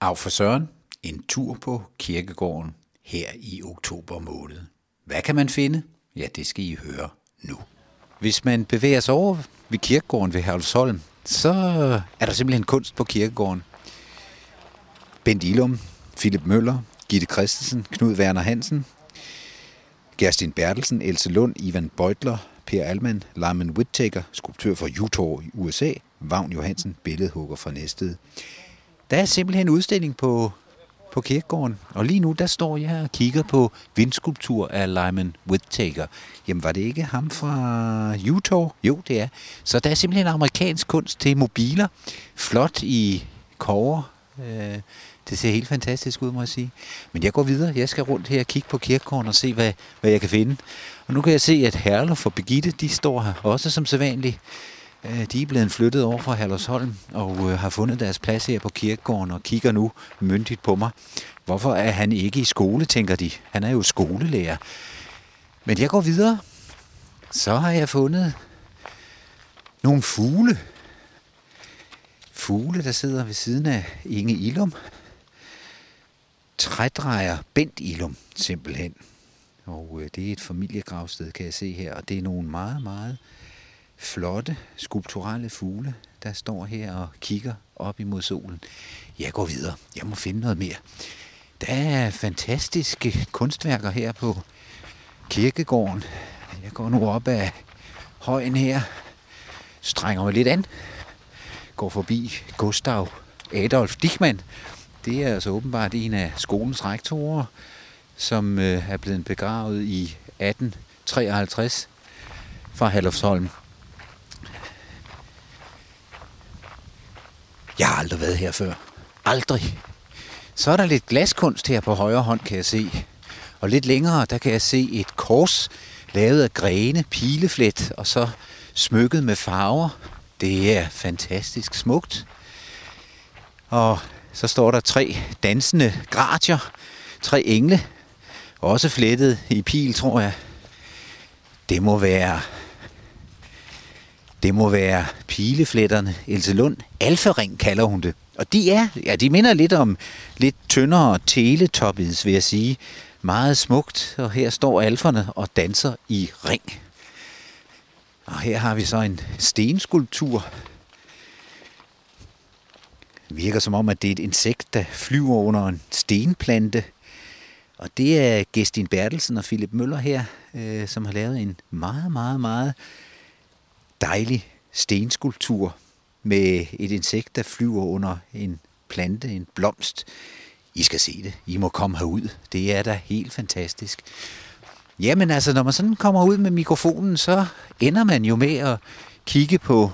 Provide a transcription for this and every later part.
Af for Søren, en tur på kirkegården her i oktober måned. Hvad kan man finde? Ja, det skal I høre nu. Hvis man bevæger sig over ved kirkegården ved Herlesholm, så er der simpelthen kunst på kirkegården. Bent Ilum, Philip Møller, Gitte Christensen, Knud Werner Hansen, Gerstin Bertelsen, Else Lund, Ivan Beutler, Per Alman, Lyman Whittaker, skulptør fra Utah i USA, Vagn Johansen, billedhugger fra Næstved. Der er simpelthen en udstilling på, på kirkegården, og lige nu der står jeg og kigger på vindskulptur af Lyman Whittaker. Jamen var det ikke ham fra Utah? Jo, det er. Så der er simpelthen amerikansk kunst til mobiler, flot i kover. Øh, det ser helt fantastisk ud, må jeg sige. Men jeg går videre. Jeg skal rundt her og kigge på kirkegården og se, hvad, hvad jeg kan finde. Og nu kan jeg se, at Herle for Begitte, de står her også som sædvanligt. Øh, de er blevet flyttet over fra Hallersholm og øh, har fundet deres plads her på kirkegården og kigger nu myndigt på mig. Hvorfor er han ikke i skole, tænker de. Han er jo skolelærer. Men jeg går videre. Så har jeg fundet nogle fugle. Fugle, der sidder ved siden af Inge Ilum. Trædrejer Bent Ilum, simpelthen. Og øh, det er et familiegravsted, kan jeg se her. Og det er nogle meget, meget flotte, skulpturelle fugle, der står her og kigger op imod solen. Jeg går videre. Jeg må finde noget mere. Der er fantastiske kunstværker her på kirkegården. Jeg går nu op ad højen her, strænger mig lidt an, går forbi Gustav Adolf Dichmann. Det er altså åbenbart en af skolens rektorer, som øh, er blevet begravet i 1853 fra Halofsholm. Jeg har aldrig været her før. Aldrig. Så er der lidt glaskunst her på højre hånd, kan jeg se. Og lidt længere, der kan jeg se et kors, lavet af grene, pileflet, og så smykket med farver. Det er fantastisk smukt. Og så står der tre dansende gratier, tre engle, også flettet i pil, tror jeg. Det må være det må være pilefletterne. Else Lund. Alfaring kalder hun det. Og de er, ja, de minder lidt om lidt tyndere teletoppets, vil jeg sige. Meget smukt, og her står alferne og danser i ring. Og her har vi så en stenskulptur. Det virker som om, at det er et insekt, der flyver under en stenplante. Og det er Gestin Bertelsen og Philip Møller her, øh, som har lavet en meget, meget, meget dejlig stenskulptur med et insekt, der flyver under en plante, en blomst. I skal se det. I må komme herud. Det er da helt fantastisk. Jamen altså, når man sådan kommer ud med mikrofonen, så ender man jo med at kigge på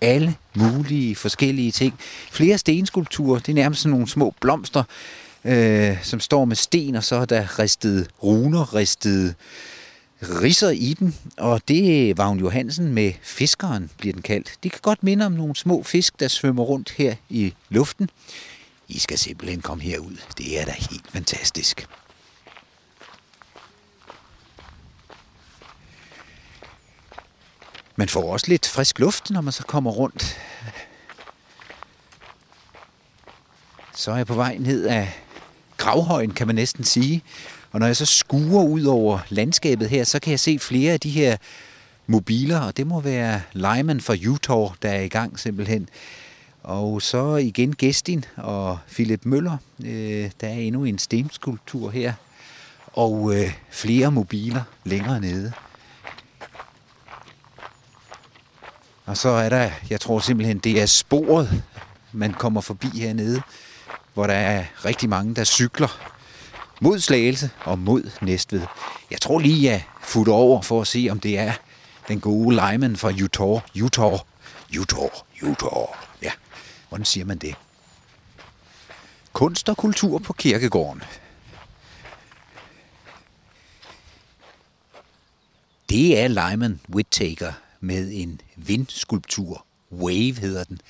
alle mulige forskellige ting. Flere stenskulpturer, det er nærmest sådan nogle små blomster, øh, som står med sten, og så er der ristet runer, ristet risser i den, og det var hun Johansen med fiskeren, bliver den kaldt. De kan godt minde om nogle små fisk, der svømmer rundt her i luften. I skal simpelthen komme herud. Det er da helt fantastisk. Man får også lidt frisk luft, når man så kommer rundt. Så er jeg på vej ned af gravhøjen, kan man næsten sige. Og når jeg så skuer ud over landskabet her, så kan jeg se flere af de her mobiler, og det må være Lyman fra Utah, der er i gang simpelthen. Og så igen Gestin og Philip Møller. Øh, der er endnu en stenskulptur her. Og øh, flere mobiler længere nede. Og så er der, jeg tror simpelthen, det er sporet, man kommer forbi hernede, hvor der er rigtig mange, der cykler mod Slagelse og mod Næstved. Jeg tror lige, jeg futter over for at se, om det er den gode Lyman fra Utah. Utah. Utah. Utah. Ja, hvordan siger man det? Kunst og kultur på kirkegården. Det er Lyman Whittaker med en vindskulptur. Wave hedder den.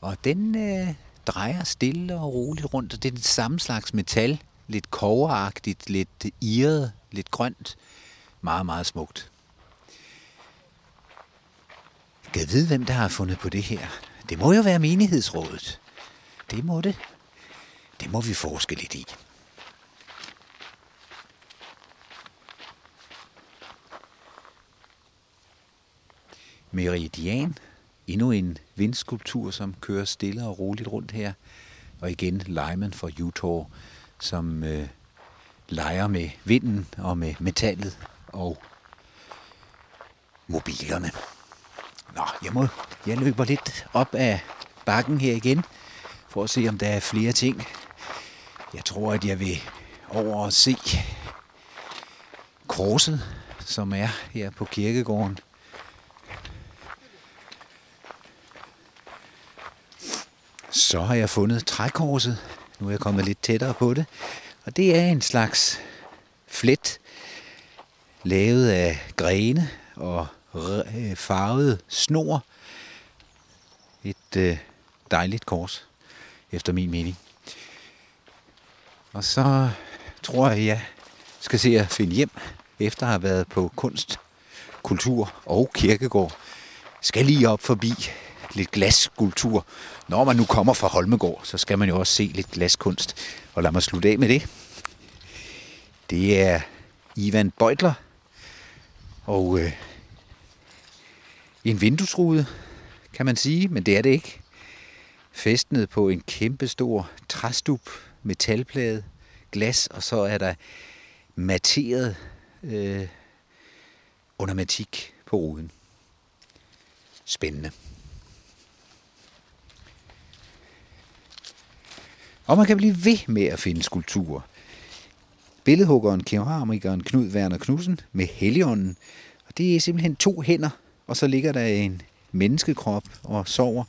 Og den øh, drejer stille og roligt rundt, og det er den samme slags metal, lidt koveragtigt, lidt irret, lidt grønt. Meget, meget smukt. Jeg vide, hvem der har fundet på det her. Det må jo være menighedsrådet. Det må det. Det må vi forske lidt i. Meridian. Endnu en vindskulptur, som kører stille og roligt rundt her. Og igen Lyman fra Utah, som øh, leger med vinden og med metallet og mobilerne. Nå, jeg, må, jeg løber lidt op af bakken her igen, for at se, om der er flere ting. Jeg tror, at jeg vil over og se korset, som er her på kirkegården. Så har jeg fundet trækorset. Nu er jeg kommet lidt tættere på det. Og det er en slags flet, lavet af grene og øh, farvet snor. Et øh, dejligt kors, efter min mening. Og så tror jeg, jeg skal se at finde hjem, efter at have været på kunst, kultur og kirkegård. Skal lige op forbi lidt glasskulptur. Når man nu kommer fra Holmegård, så skal man jo også se lidt glaskunst. Og lad mig slutte af med det. Det er Ivan Beutler og øh, en vinduesrude, kan man sige, men det er det ikke. Festnet på en kæmpestor træstup, metalplade, glas, og så er der materet øh, ornamentik på ruden. Spændende. Og man kan blive ved med at finde skulpturer. Billedhuggeren, keramikeren Knud Werner Knudsen med heligånden. Og det er simpelthen to hænder, og så ligger der en menneskekrop og sover.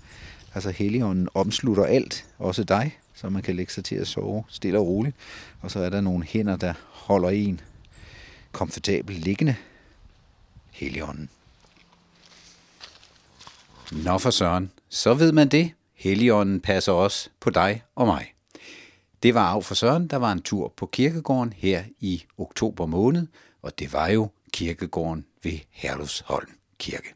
Altså heligånden omslutter alt, også dig, så man kan lægge sig til at sove stille og roligt. Og så er der nogle hænder, der holder en komfortabelt liggende. Helligånden. Nå for søren, så ved man det. Helligånden passer også på dig og mig. Det var af for Søren, der var en tur på kirkegården her i oktober måned, og det var jo kirkegården ved Herlufsholm Kirke.